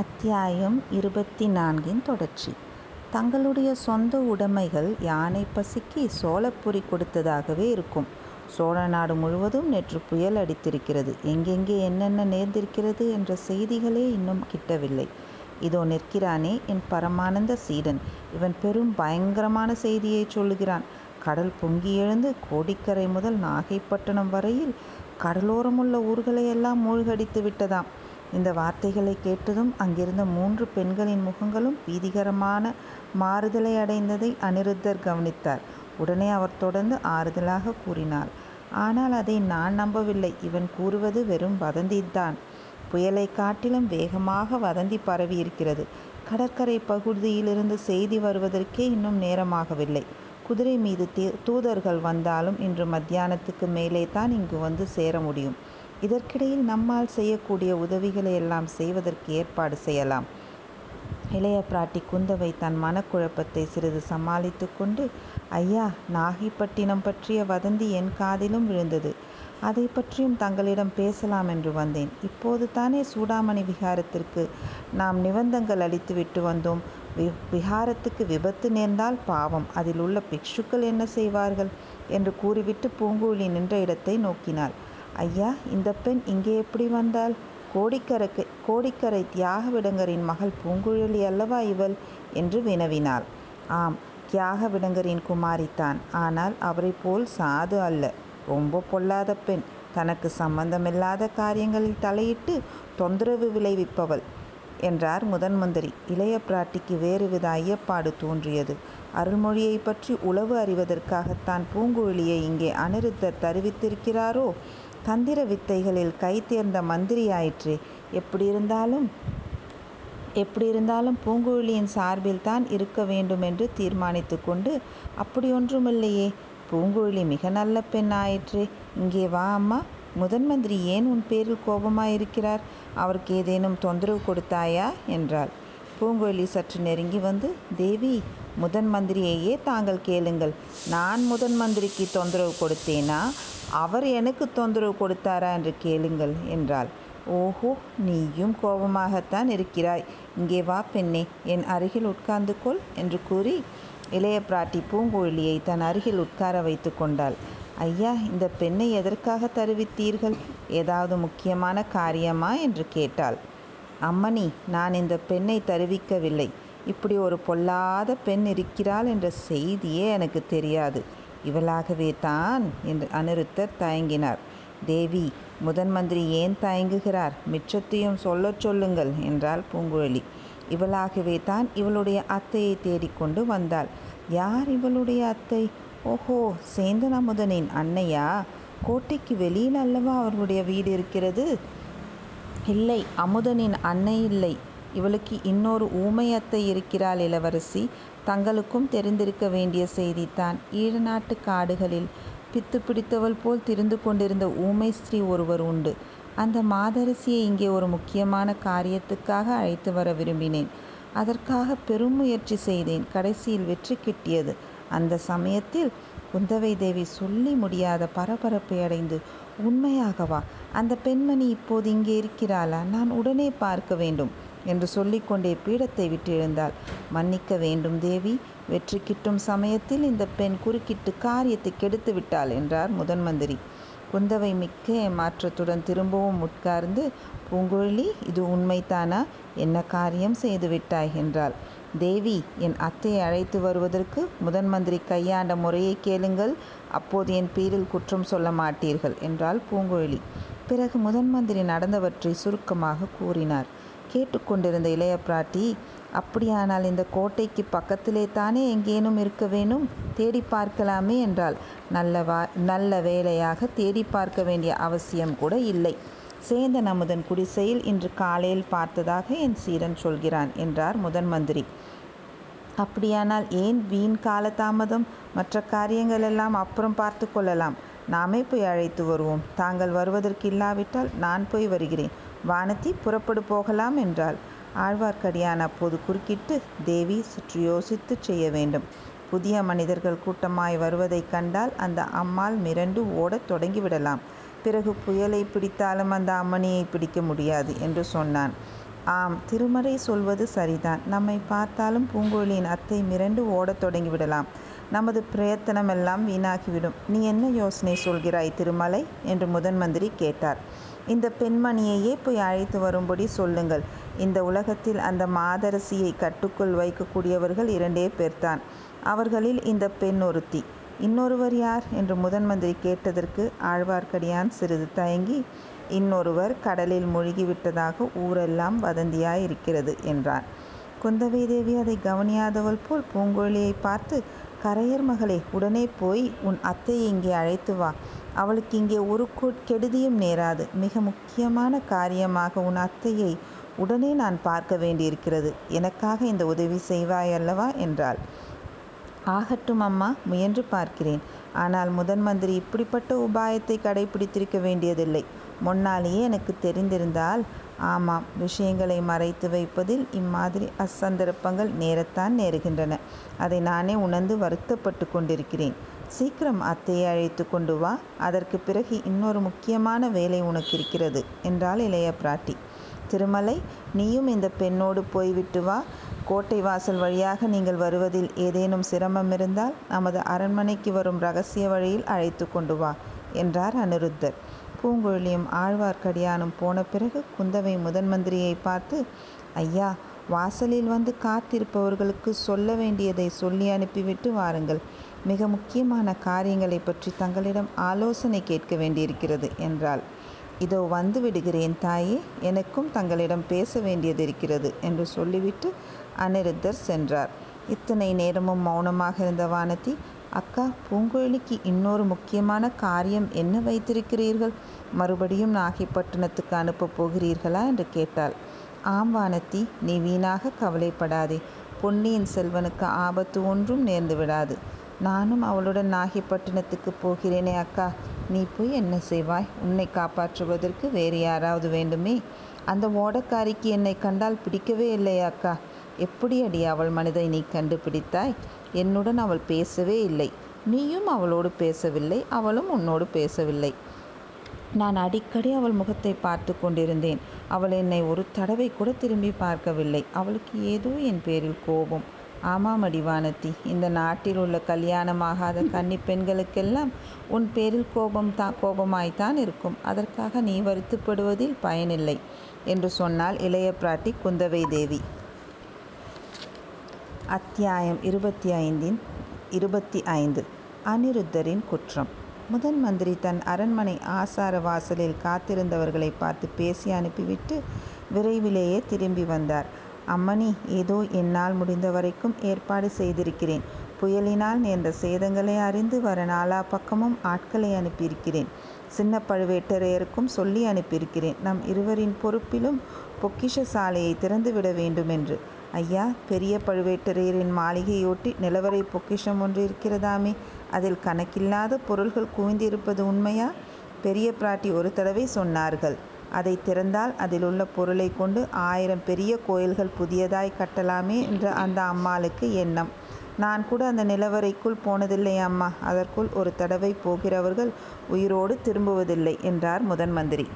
அத்தியாயம் இருபத்தி நான்கின் தொடர்ச்சி தங்களுடைய சொந்த உடைமைகள் யானை பசிக்கு சோளப்பொரி கொடுத்ததாகவே இருக்கும். சோழ நாடு முழுவதும் நேற்று புயல் அடித்திருக்கிறது. எங்கெங்கே என்னென்ன நேர்ந்திருக்கிறது என்ற செய்திகளே இன்னும் கிட்டவில்லை. இதோ நிற்கிறானே என் பரமானந்த சீடன். இவன் பெரும் பயங்கரமான செய்தியை சொல்லுகிறான். கடல் பொங்கி எழுந்து கோடிக்கரை முதல் நாகைப்பட்டினம் வரையில் கடலோரமுள்ள ஊர்களையெல்லாம் மூழ்கடித்து விட்டதாம். இந்த வார்த்தைகளைக் கேட்டதும் அங்கிருந்த மூன்று பெண்களின் முகங்களும் பீதிகரமான மாறுதலை அடைந்ததை அநிருத்தர் கவனித்தார். உடனே அவர் தொடர்ந்து ஆறுதலாகக் கூறினார். ஆனால் அதை நான் நம்பவில்லை. இவன் கூறுவது வெறும் வதந்திதான். புயலைக் காட்டிலும் வேகமாக வதந்தி பரவியிருக்கிறது. கடற்கரைப் பகுதியிலிருந்து செய்தி வருவதற்கே இன்னும் நேரமாகவில்லை. குதிரை மீது தூதர்கள் வந்தாலும் இன்று மத்தியானத்துக்கு மேலேதான் இங்கு வந்து சேர முடியும். இதற்கிடையில் நம்மால் செய்யக்கூடிய உதவிகளை எல்லாம் செய்வதற்கு ஏற்பாடு செய்யலாம். இளைய பிராட்டி குந்தவை தன் மனக்குழப்பத்தை சிறிது சமாளித்து கொண்டு ஐயா நாகைப்பட்டினம் பற்றிய வதந்தி என் காதிலும் விழுந்தது. அதை பற்றியும் தங்களிடம் பேசலாம் என்று வந்தேன். இப்போது தானே சூடாமணி விஹாரத்திற்கு நாம் நிவந்தங்கள் அளித்துவிட்டு வந்தோம். வி விஹாரத்துக்கு விபத்து நேர்ந்தால் பாவம் அதில் உள்ள பிக்ஷுக்கள் என்ன செய்வார்கள்? என்று கூறிவிட்டு பூங்குழலி நின்ற இடத்தை நோக்கினாள். ஐயா இந்தப் பெண் இங்கே எப்படி வந்தாள்? கோடிக்கரைக்கு கோடிக்கரை தியாகவிடங்கரின் மகள் பூங்குழலி அல்லவா இவள்? என்று வினவினாள். ஆம் தியாகவிடங்கரின் குமாரிதான். ஆனால் அவரைப் போல் சாது அல்ல. ரொம்ப பொல்லாத பெண். தனக்கு சம்பந்தமில்லாத காரியங்களில் தலையிட்டு தொந்தரவு விளைவிப்பவள் என்றார் முதன்மந்திரி. இளைய பிராட்டிக்கு வேறுவித ஐயப்பாடு தோன்றியது. அருள்மொழியைப் பற்றி உளவு அறிவதற்காகத்தான் பூங்குழலியை இங்கே அநிருத்தர் தருவித்திருக்கிறாரோ? தந்திர வித்தைகளில் கை தேர்ந்த மந்திரியாயிற்றே. எப்படியிருந்தாலும் எப்படியிருந்தாலும் பூங்குழலியின் சார்பில்தான் இருக்க வேண்டுமென்று தீர்மானித்துக்கொண்டு அப்படியொன்றுமில்லையே பூங்குழலி மிக நல்ல பெண் ஆயிற்றே. இங்கே வா அம்மா. முதன் மந்திரி ஏன் உன் பேரில் கோபமாயிருக்கிறார்? அவருக்கு ஏதேனும் தொந்தரவு கொடுத்தாயா? என்றாள். பூங்குழலி சற்று நெருங்கி வந்து தேவி முதன் மந்திரியையே தாங்கள் கேளுங்கள். நான் முதன் மந்திரிக்கு தொந்தரவு கொடுத்தேனா? அவர் எனக்கு தொந்தரவு கொடுத்தாரா என்று கேளுங்கள் என்றாள். ஓஹோ நீயும் கோபமாகத்தான் இருக்கிறாய். இங்கே வா பெண்ணே. என் அருகில் உட்கார்ந்து கொள் என்று கூறி இளைய பிராட்டி பூங்குழலியை தன் அருகில் உட்கார வைத்து கொண்டாள். ஐயா இந்த பெண்ணை எதற்காக தருவித்தீர்கள்? ஏதாவது முக்கியமான காரியமா? என்று கேட்டாள். அம்மணி நான் இந்த பெண்ணை தருவிக்கவில்லை. இப்படி ஒரு பொல்லாத பெண் இருக்கிறாள் என்ற செய்தியே எனக்கு தெரியாது. இவளாகவே தான் என்று அநிருத்தர் தயங்கினார். தேவி முதன் மந்திரி ஏன் தயங்குகிறார்? மிச்சத்தையும் சொல்லச் சொல்லுங்கள் என்றாள் பூங்குழலி. இவளாகவேதான் இவளுடைய அத்தையைத் தேடிக்கொண்டு வந்தாள். யார் இவளுடைய அத்தை? ஓஹோ சேந்தன் அமுதனின் அன்னையா? கோட்டைக்கு வெளியில் அல்லவா அவர்களுடைய வீடு இருக்கிறது? இல்லை அமுதனின் அன்னையில்லை. இவளுக்கு இன்னொரு ஊமை அத்தை இருக்கிறாள் இளவரசி. தங்களுக்கும் தெரிந்திருக்க வேண்டிய செய்திதான். ஈழநாட்டுக் காடுகளில் பித்து பிடித்தவள் போல் திரிந்து கொண்டிருந்த ஊமை ஸ்திரீ ஒருவர் உண்டு. அந்த மாதரசியை இங்கே ஒரு முக்கியமான காரியத்துக்காக அழைத்து வர விரும்பினேன். அதற்காக பெரும் முயற்சி செய்தேன். கடைசியில் வெற்றி கிட்டியது. அந்த சமயத்தில் குந்தவை தேவி சொல்லி முடியாத பரபரப்பை அடைந்து உண்மையாகவா? அந்த பெண்மணி இப்போது இங்கே இருக்கிறாளா? நான் உடனே பார்க்க வேண்டும் என்று சொல்லிக்கொண்டே பீடத்தை விட்டு எழுந்தாள். மன்னிக்க வேண்டும் தேவி. வெற்றி கிட்டும் சமயத்தில் இந்தப் பெண் குறுக்கிட்டு காரியத்தைக் கெடுத்து விட்டாள் என்றார் முதன்மந்திரி. குந்தவை மிக்க ஏமாற்றத்துடன் திரும்பவும் உட்கார்ந்து பூங்குழலி இது உண்மைதானா? என்ன காரியம் செய்து விட்டாய் என்றாள். தேவி என் அத்தையை அழைத்து வருவதற்கு முதன்மந்திரி கையாண்ட முறையைக் கேளுங்கள். அப்போது என் பேரில் குற்றம் சொல்ல மாட்டீர்கள் என்றாள் பூங்குழலி. பிறகு முதன்மந்திரி நடந்தவற்றைச் சுருக்கமாகக் கூறினார். கேட்டுக் கொண்டிருந்த இளைய பிராட்டி அப்படியானால் இந்தக் கோட்டைக்குப் பக்கத்திலேதானே எங்கேனும் இருக்க வேணும். தேடிப் பார்க்கலாமே என்றாள். நல்ல நல்ல வேலையாக தேடிப் பார்க்க வேண்டிய அவசியம் கூட இல்லை. சேந்தன் அமுதன் குடிசையில் இன்று காலையில் பார்த்ததாக என் சீடன் சொல்கிறான் என்றார் முதன் மந்திரி அப்படியானால் ஏன் வீண் காலதாமதம்? மற்ற காரியங்களெல்லாம் அப்புறம் பார்த்து கொள்ளலாம். நாமே போய் அழைத்து வருவோம். தாங்கள் வருவதற்கு இல்லாவிட்டால் நான் போய் வருகிறேன். வானதி புறப்படு போகலாம் என்றாள். ஆழ்வார்க்கடியான் அப்போது குறுக்கிட்டு தேவி சற்று யோசித்துச் செய்ய வேண்டும். புதிய மனிதர்கள் கூட்டமாய் வருவதைக் கண்டால் அந்த அம்மாள் மிரண்டு ஓடத் தொடங்கிவிடலாம். பிறகு புயலைப் பிடித்தாலும் அந்த அம்மணியைப் பிடிக்க முடியாது என்று சொன்னான். ஆம் திருமறை சொல்வது சரிதான். நம்மைப் பார்த்தாலும் பூங்கோழியின் அத்தை மிரண்டு ஓடத் தொடங்கிவிடலாம். நமது பிரயத்தனமெல்லாம் வீணாகிவிடும். நீ என்ன யோசனை சொல்கிறாய் திருமலை? என்று முதன்மந்திரி கேட்டார். இந்த பெண்மணியையே போய் அழைத்து வரும்படி சொல்லுங்கள். இந்த உலகத்தில் அந்த மாதரசியை கட்டுக்குள் வைக்கக்கூடியவர்கள் இரண்டே பேர்தான். அவர்களில் இந்த பெண் ஒருத்தி. இன்னொருவர் யார்? என்று முதன்மந்திரி கேட்டதற்கு ஆழ்வார்க்கடியான் சிறிது தயங்கி இன்னொருவர் கடலில் மூழ்கிவிட்டதாக ஊரெல்லாம் வதந்தியாயிருக்கிறது என்றான். குந்தவை தேவி அதை கவனியாதவள் போல் பூங்குழலியைப் பார்த்து கரையர் மகளே உடனே போய் உன் அத்தையை இங்கே அழைத்து வா. அவளுக்கு இங்கே ஒரு கெடுதியும் நேராது. மிக முக்கியமான காரியமாக உன் அத்தையை உடனே நான் பார்க்க வேண்டியிருக்கிறது. எனக்காக இந்த உதவி செய்வாய் அல்லவா? என்றாள். ஆகட்டும் அம்மா முயன்று பார்க்கிறேன். ஆனால் முதன்மந்திரி இப்படிப்பட்ட உபாயத்தைக் கடைப்பிடித்திருக்க வேண்டியதில்லை. முன்னாலேயே எனக்குத் தெரிந்திருந்தால் ஆமாம் விஷயங்களை மறைத்து வைப்பதில் இம்மாதிரி அசந்தர்ப்பங்கள் நேரத்தான் நேருகின்றன. அதை நானே உணர்ந்து வருத்தப்பட்டு கொண்டிருக்கிறேன். சீக்கிரம் அத்தையை அழைத்து கொண்டு வா. அதற்குப் பிறகு இன்னொரு முக்கியமான வேலை உனக்கு இருக்கிறது என்றாள் இளைய பிராட்டி. திருமலை நீயும் இந்த பெண்ணோடு போய்விட்டு வா. கோட்டை வாசல் வழியாக நீங்கள் வருவதில் ஏதேனும் சிரமம் இருந்தால் நமது அரண்மனைக்கு வரும் ரகசிய வழியில் அழைத்து கொண்டு வா என்றார் அனிருத்தர் பூங்குழலியும் ஆழ்வார்க்கடியானும் போன பிறகு குந்தவை முதன் மந்திரியை பார்த்து ஐயா வாசலில் வந்து காத்திருப்பவர்களுக்கு சொல்ல வேண்டியதை சொல்லி அனுப்பிவிட்டு வாருங்கள். மிக முக்கியமான காரியங்களைப் பற்றி தங்களிடம் ஆலோசனை கேட்க வேண்டியிருக்கிறது என்றாள். இதோ வந்து விடுகிறேன் தாயே. எனக்கும் தங்களிடம் பேச வேண்டியது இருக்கிறது என்று சொல்லிவிட்டு அனிருத்தர் சென்றார். இத்தனை நேரமும் மௌனமாக இருந்த வானதி அக்கா பூங்குழலிக்கு இன்னொரு முக்கியமான காரியம் என்ன வைத்திருக்கிறீர்கள்? மறுபடியும் நாகைப்பட்டினத்துக்கு அனுப்பப் போகிறீர்களா? என்று கேட்டாள். ஆம் வானதி. நீ வீணாகக் கவலைப்படாதே. பொன்னியின் செல்வனுக்கு ஆபத்து ஒன்றும் நேர்ந்து விடாது. நானும் அவளுடன் நாகைப்பட்டினத்துக்குப் போகிறேனே அக்கா. நீ போய் என்ன செய்வாய்? உன்னை காப்பாற்றுவதற்கு வேறு யாராவது வேண்டுமே. அந்த ஓடக்காரிக்கு என்னை கண்டால் பிடிக்கவே இல்லையே அக்கா. எப்படி அடி அவள் மனதை நீ கண்டுபிடித்தாய் என்னுடன் அவள் பேசவே இல்லை. நீயும் அவளோடு பேசவில்லை. அவளும் உன்னோடு பேசவில்லை. நான் அடிக்கடி அவள் முகத்தை பார்த்து கொண்டிருந்தேன். அவள் என்னை ஒரு தடவை கூட திரும்பிப் பார்க்கவில்லை. அவளுக்கு ஏதோ என் பேரில் கோபம். ஆமாம் அடிவானத்தி இந்த நாட்டில் உள்ள கல்யாணமாகாத கன்னிப் பெண்களுக்கெல்லாம் உன் பேரில் கோபமாய்த்தான் இருக்கும். அதற்காக நீ வருத்தப்படுவதில் பயனில்லை என்று சொன்னாள் இளைய பிராட்டி குந்தவை தேவி. அத்தியாயம் இருபத்தி ஐந்தின் இருபத்தி ஐந்து அனிருத்தரின் குற்றம் முதன் மந்திரி தன் அரண்மனை ஆசார வாசலில் காத்திருந்தவர்களை பார்த்து பேசி அனுப்பிவிட்டு விரைவிலேயே திரும்பி வந்தார். அம்மணி ஏதோ என்னால் முடிந்த வரைக்கும் ஏற்பாடு செய்திருக்கிறேன். புயலினால் நேர்ந்த சேதங்களை அறிந்து வர நாலா பக்கமும் ஆட்களை அனுப்பியிருக்கிறேன். சின்ன பழுவேட்டரையருக்கும் சொல்லி அனுப்பியிருக்கிறேன். நம் இருவரின் பொறுப்பிலும் பொக்கிஷ சாலையை திறந்துவிட வேண்டுமென்று. ஐயா பெரிய பழுவேட்டரையரின் மாளிகையொட்டி நிலவறை பொக்கிஷம் ஒன்று இருக்கிறதாமே. அதில் கணக்கில்லாத பொருள்கள் குவிந்திருப்பது உண்மையா? பெரிய பிராட்டி ஒரு தடவை சொன்னார்கள். அதை திறந்தால் அதில் உள்ள பொருளைக் கொண்டு ஆயிரம் பெரிய கோயில்கள் புதியதாய் கட்டலாமே என்று அந்த அம்மாளுக்கு எண்ணம். நான் கூட அந்த நிலவறைக்குள் போனதில்லை அம்மா. அதற்குள் ஒரு தடவை போகிறவர்கள் உயிரோடு திரும்புவதில்லை என்றார் முதன்மந்திரி.